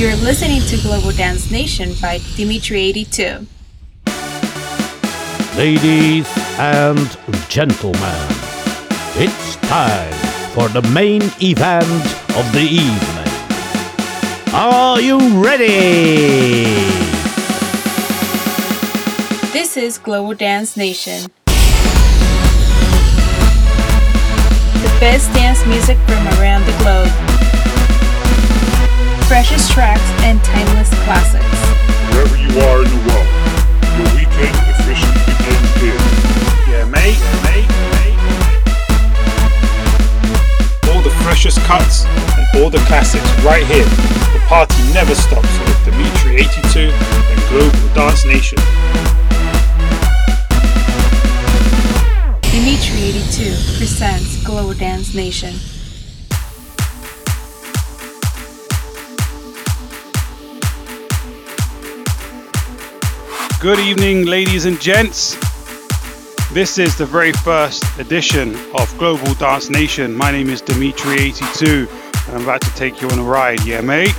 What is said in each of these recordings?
You're listening to Global Dance Nation by Dimitri82. Ladies and gentlemen, it's time for the main event of the evening. Are you ready? This is Global Dance Nation. The best dance music from around the globe. Freshest tracks and timeless classics. Wherever you are in the world, your weekend officially begins here. Yeah, mate, mate, mate. All the freshest cuts and all the classics right here. The party never stops with Dimitri 82 and Global Dance Nation. Dimitri82 presents Global Dance Nation. Good evening, ladies and gents. This is the very first edition of Global Dance Nation. My name is Dimitri82 and I'm about to take you on a ride, yeah, mate?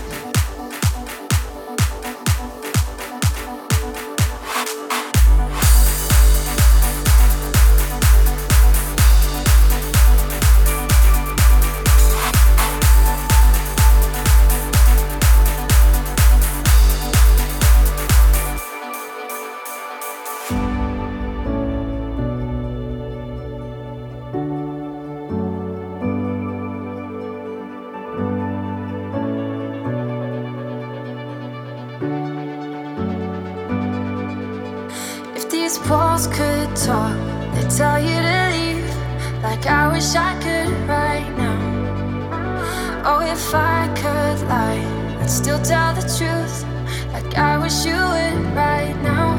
these walls could talk, they tell you to leave. Like I wish I could right now. Oh, if I could lie, I'd still tell the truth. Like I wish you would right now.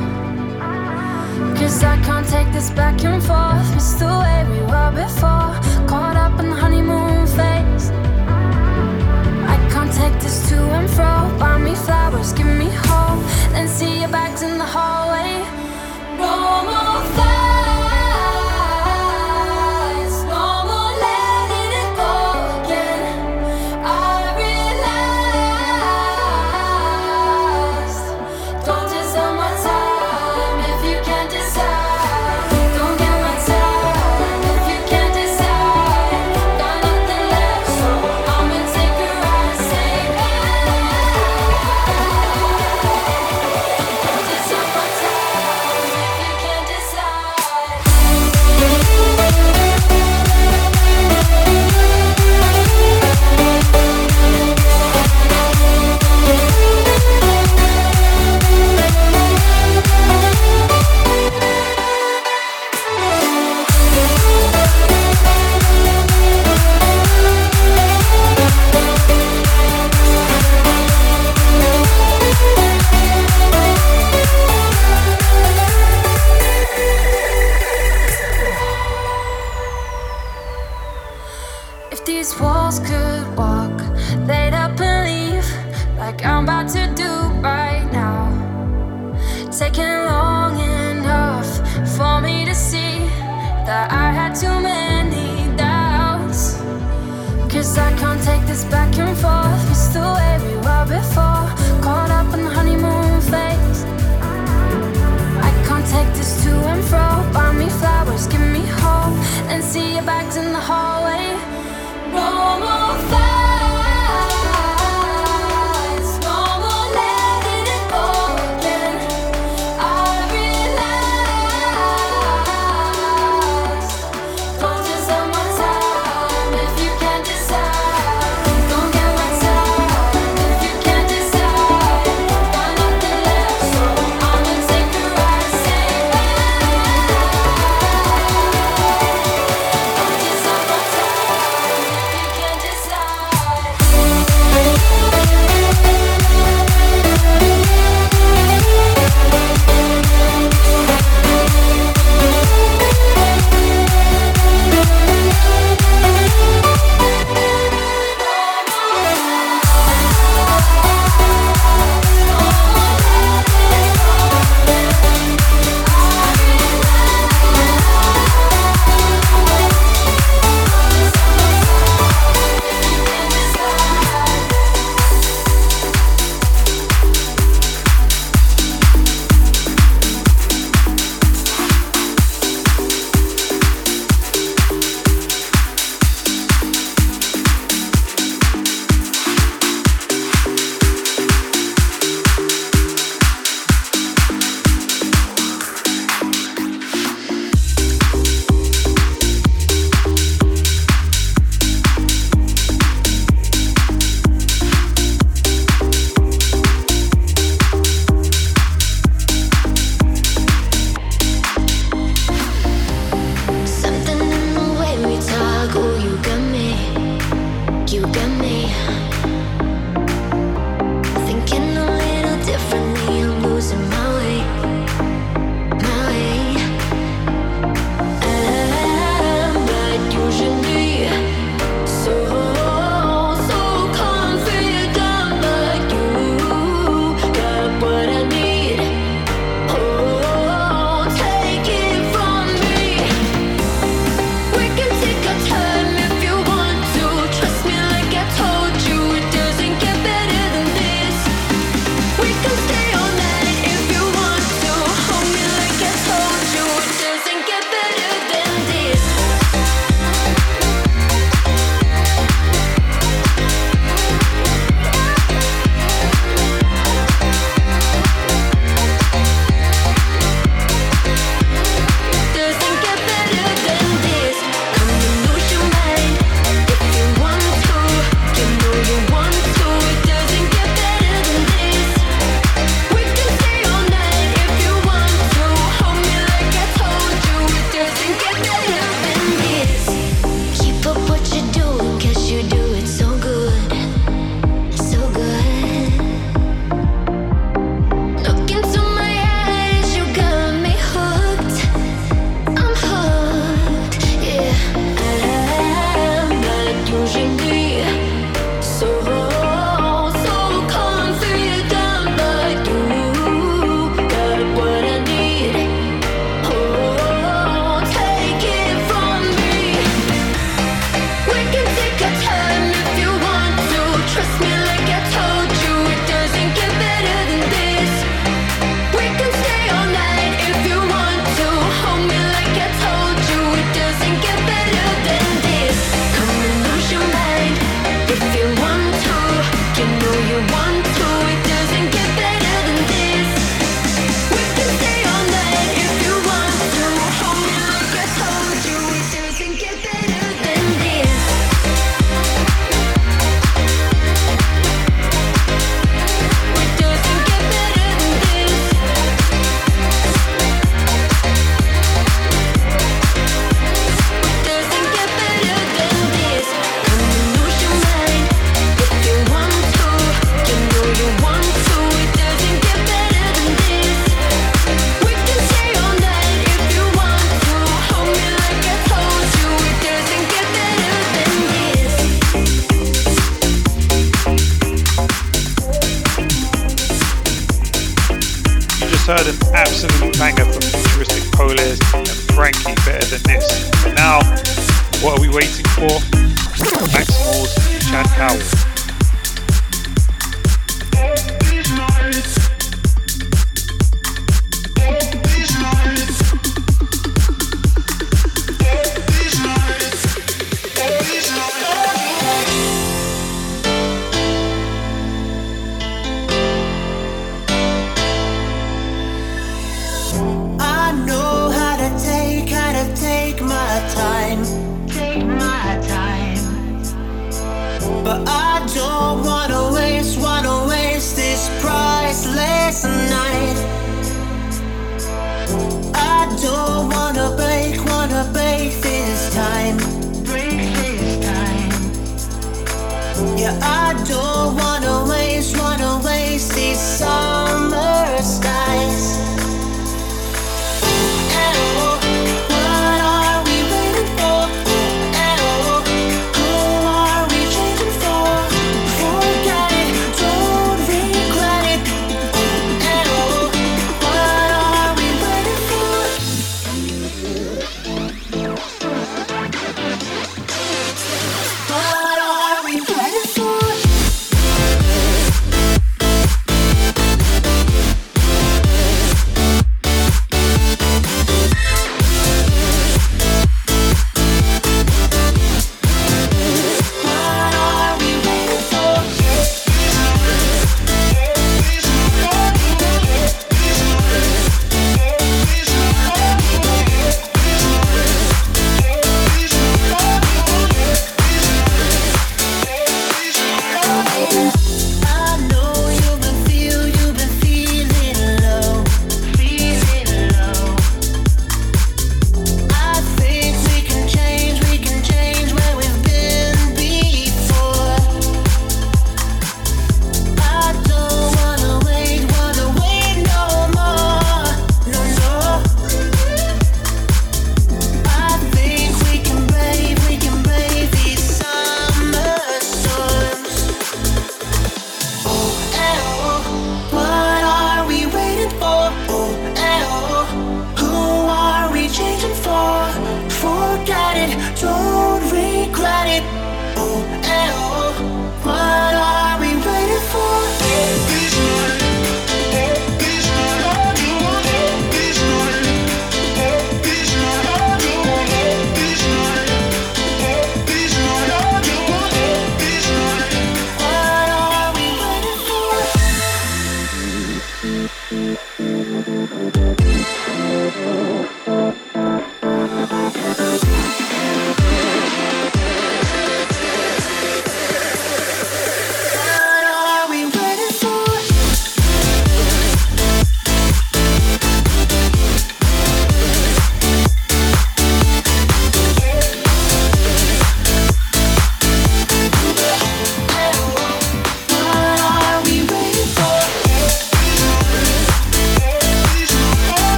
Cause I can't take this back and forth. It's the way we were before. Caught up in the honeymoon phase. I can't take this to and fro. Buy me flowers, give me hope. back and forth. It's the way we were before. Caught up in the honeymoon phase. I can't take this to and fro. Buy me flowers, give me hope, and see you back in the hallway. No more.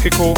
Pickle,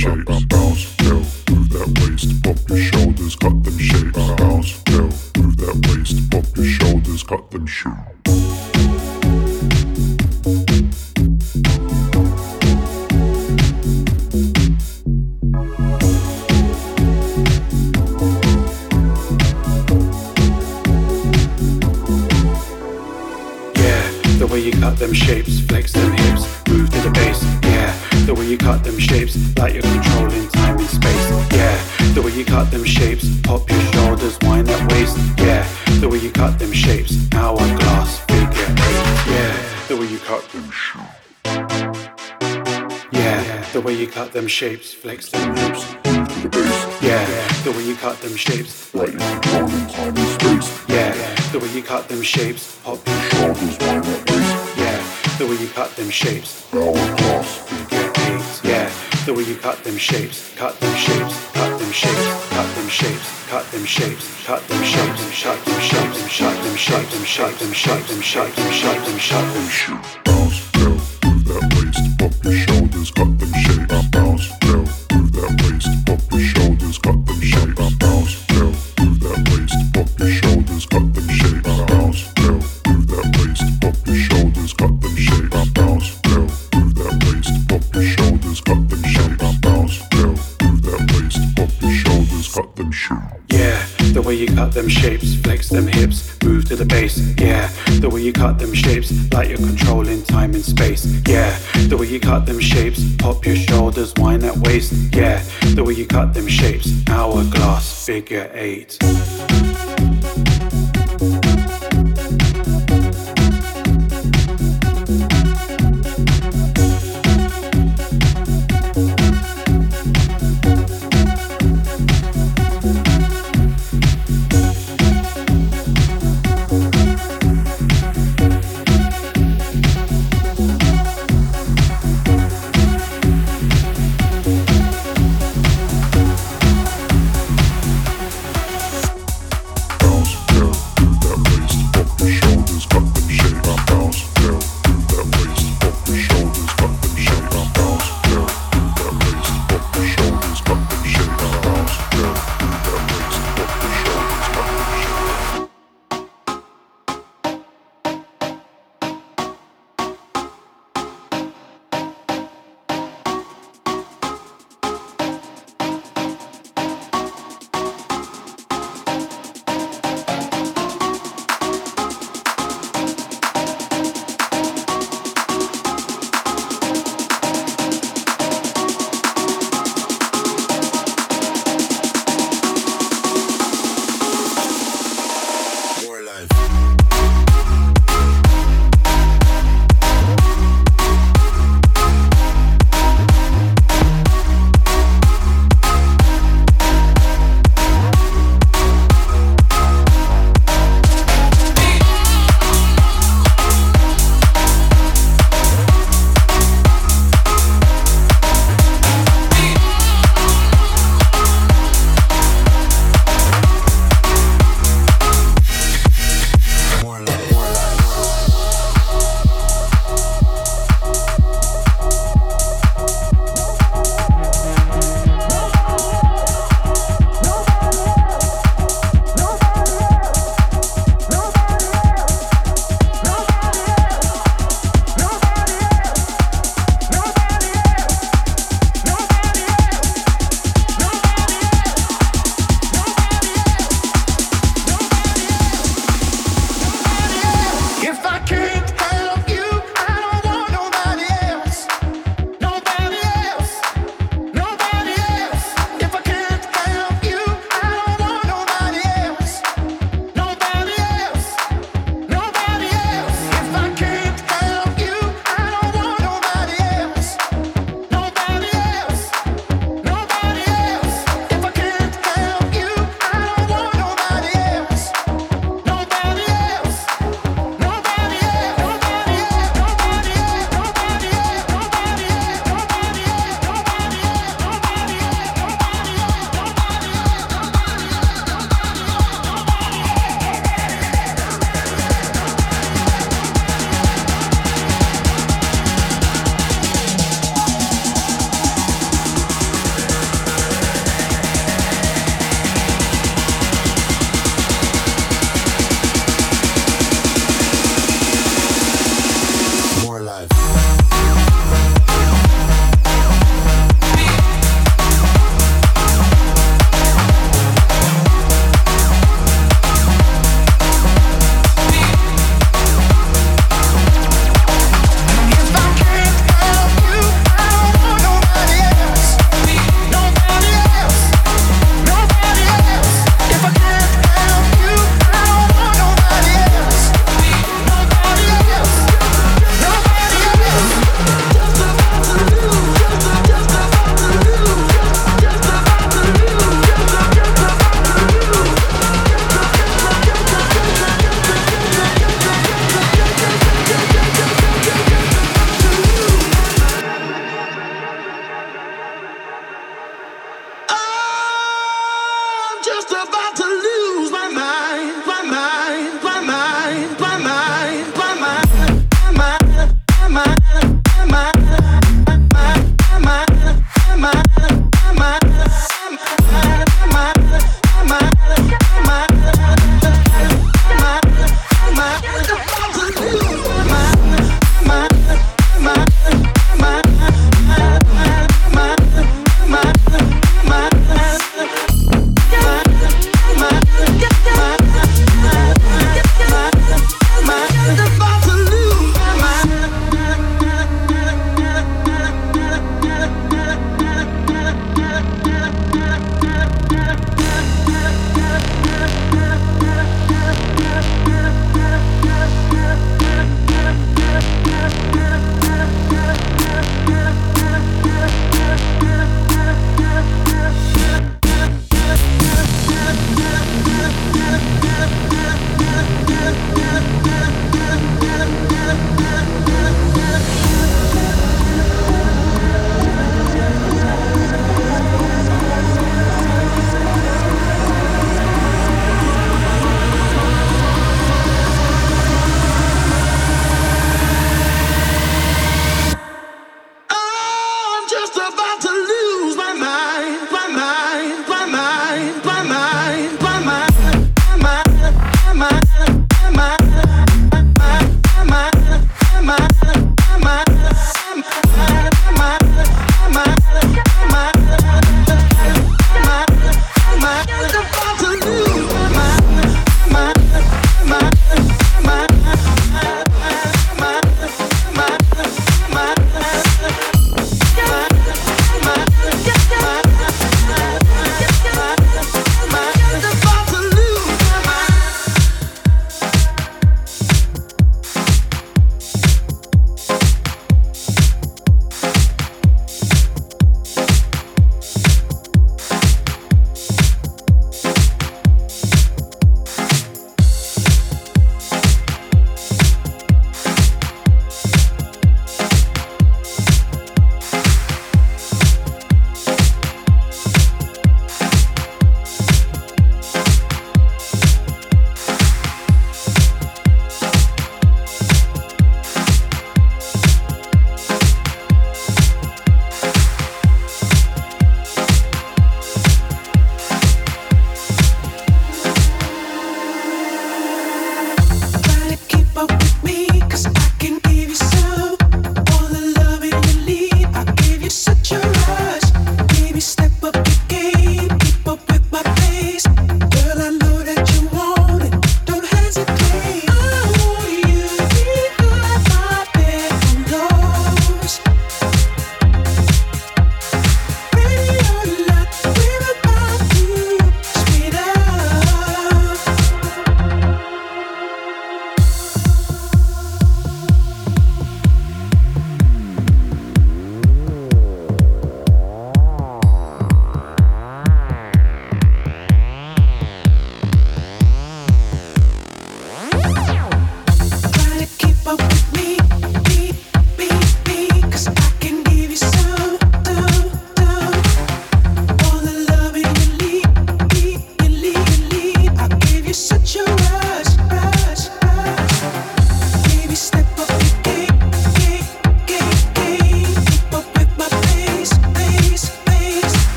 shapes, Bounce, go, move that waist, pop your shoulders, cut them shapes. Uh-huh. Bounce, go, move that waist, pop your shoulders, cut them shapes. Yeah, the way you cut them shapes, flex them hips. Yeah, the way you cut them shapes. Like you're controlling time and space. Yeah, the way you cut them shapes. Pop your shoulders, wind that waist. Yeah, the way you cut them shapes. Hourglass. Get eight. Yeah, the way you cut them shapes. Yeah, the way you cut them shapes. Flex them hips. Yeah, the way you cut them shapes. Like you're controlling time and space. Yeah, the way you cut them shapes. Pop your shoulders, wind that waist. Yeah, the way you cut them shapes. Cut them shapes. Shut them shapes. Shut them shapes. Shut them shapes, cut them shapes, cut them shapes, shut them shapes, shut them shapes, and shut them shapes, and shut them shapes, and shut them. Shapes. Bounce, girl, move that waist. Pop your shoulders, cut them shapes. Bounce. bell, move that waist, pop your shoulders, cut them shapes. Cut them shapes, flex them hips, move to the bass. Yeah, the way you cut them shapes, like you're controlling time and space. Yeah, the way you cut them shapes, pop your shoulders, wind that waist. Yeah, the way you cut them shapes, hourglass, figure eight.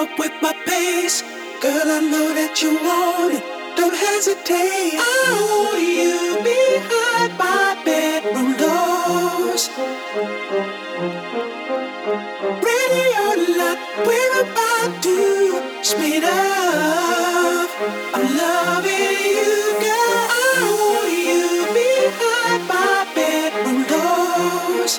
up with my pace. Girl, I know that you want it. Don't hesitate. I want you behind my bedroom doors. Ready or not, we're about to speed up. I'm loving you, girl. I want you behind my bedroom doors.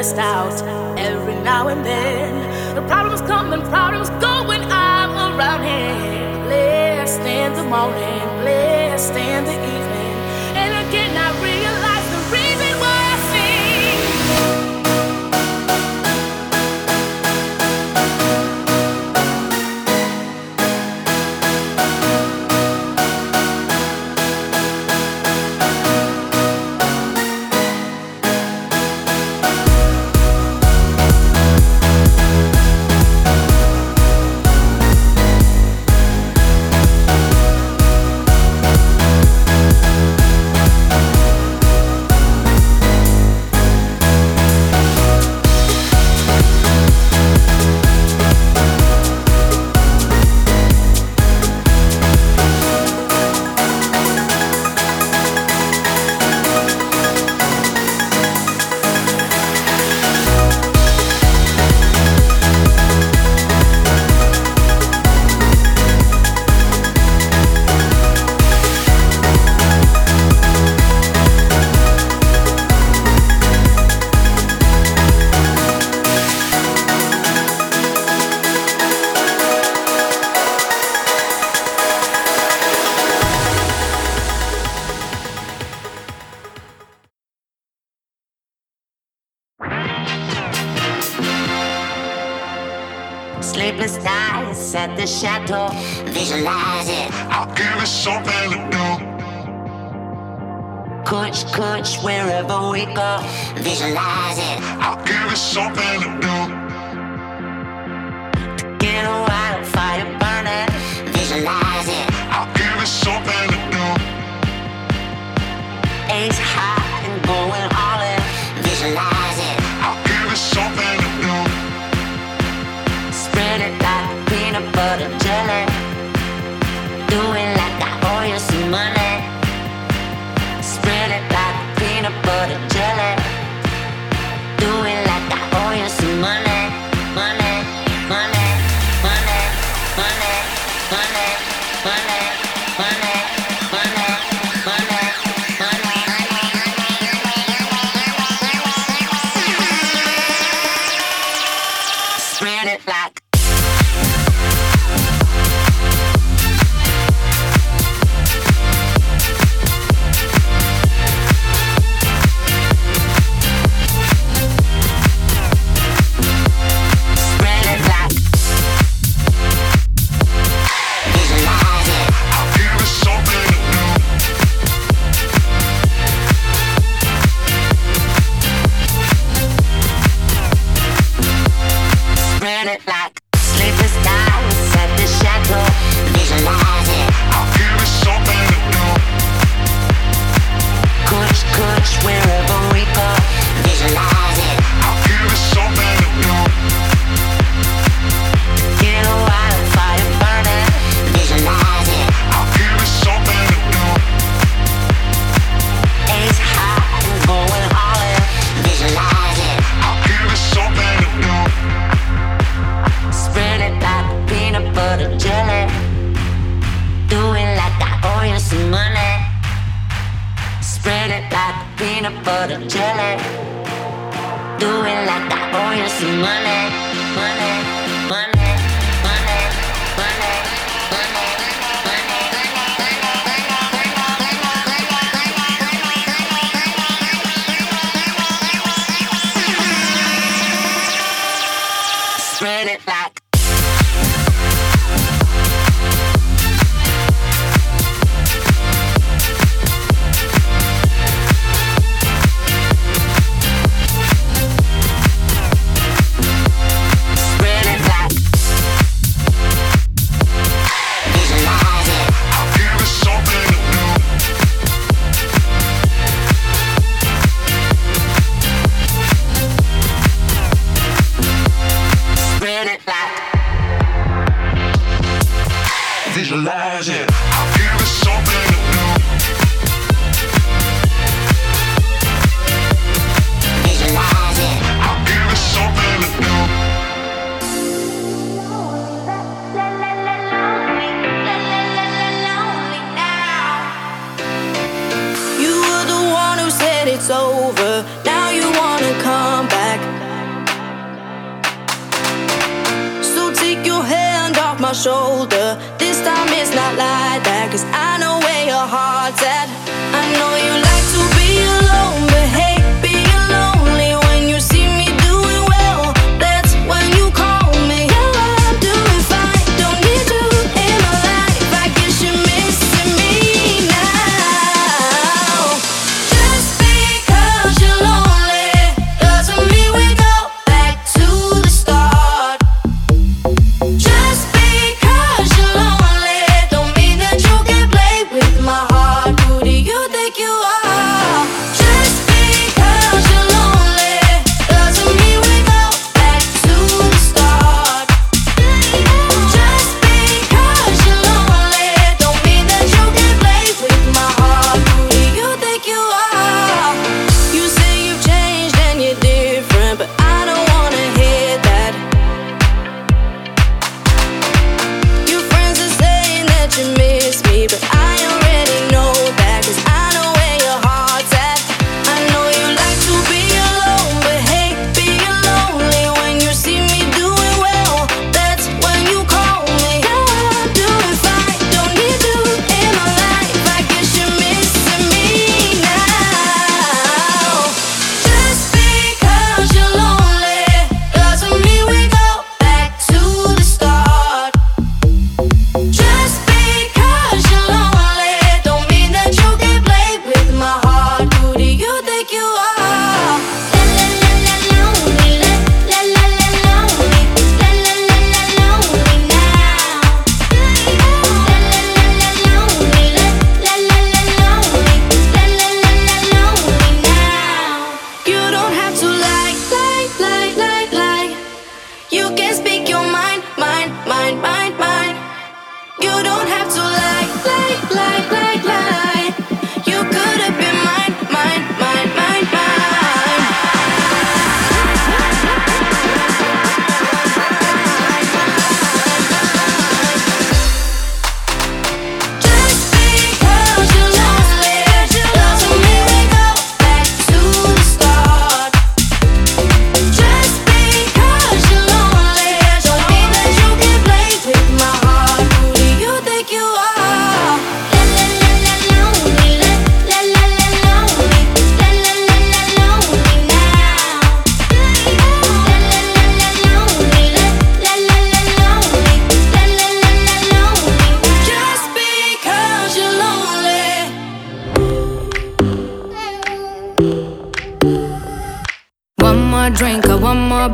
burst out every now and then.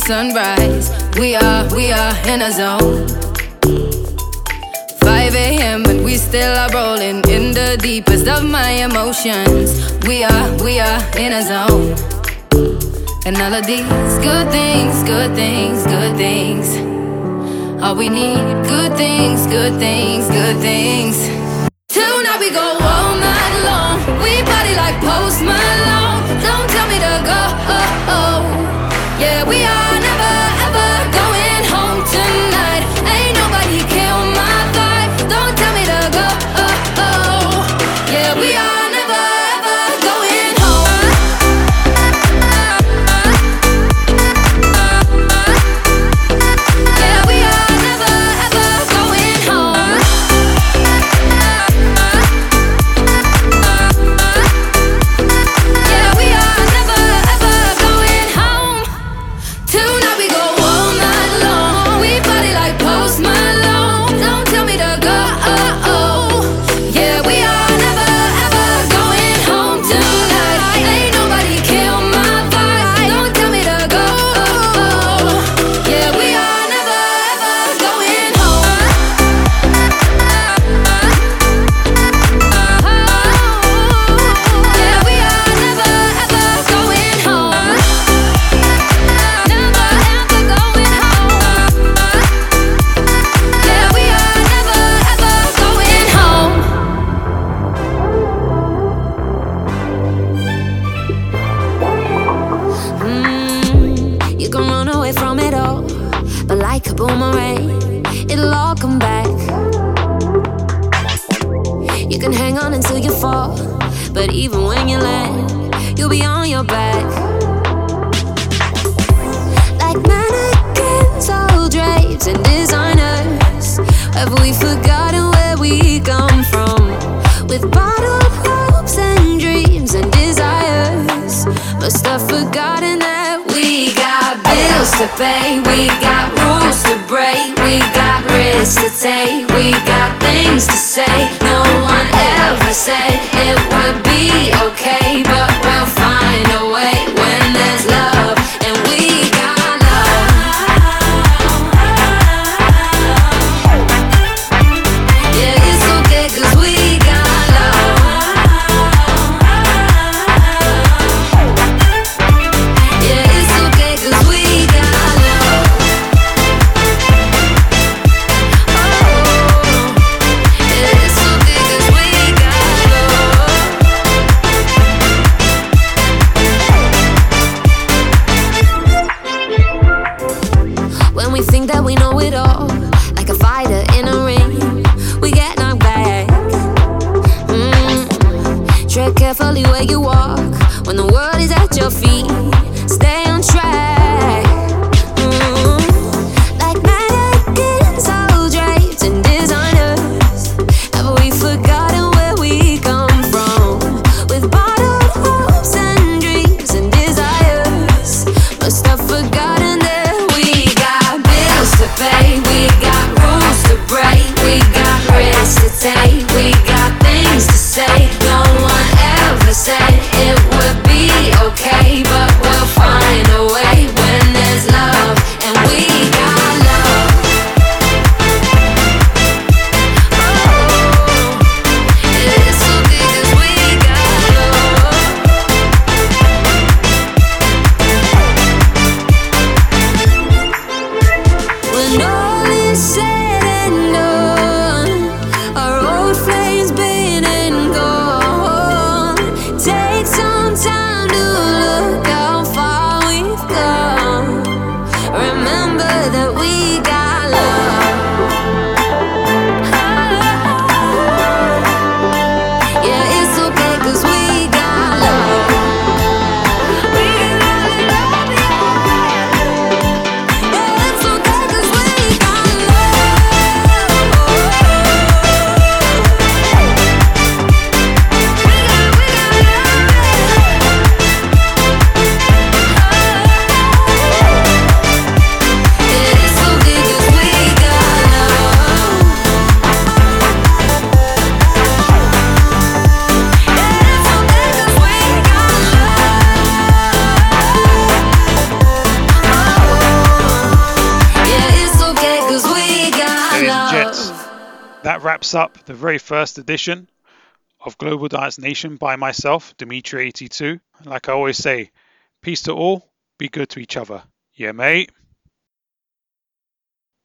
Sunrise. We are, we are in a zone. 5 a.m. and we still are rolling in the deepest of my emotions. We are, we are in a zone. And all of these good things, good things, good things. All we need, good things, good things, good things. Tonight we go all night long. We party like Post Malone. Like a boomerang, it'll all come back. You can hang on until you fall, but even when you land, you'll be on your back. Like mannequins, all drapes and designers, have we forgotten where we come from? With bottled hopes and dreams and desires, must have forgotten that we got bills to pay, we got rules to break, we got risks to take, we got things to say. No one ever said it would be okay, but the very first edition of Global Dance Nation by myself, Dimitri82. Like I always say, peace to all, be good to each other. Yeah, mate.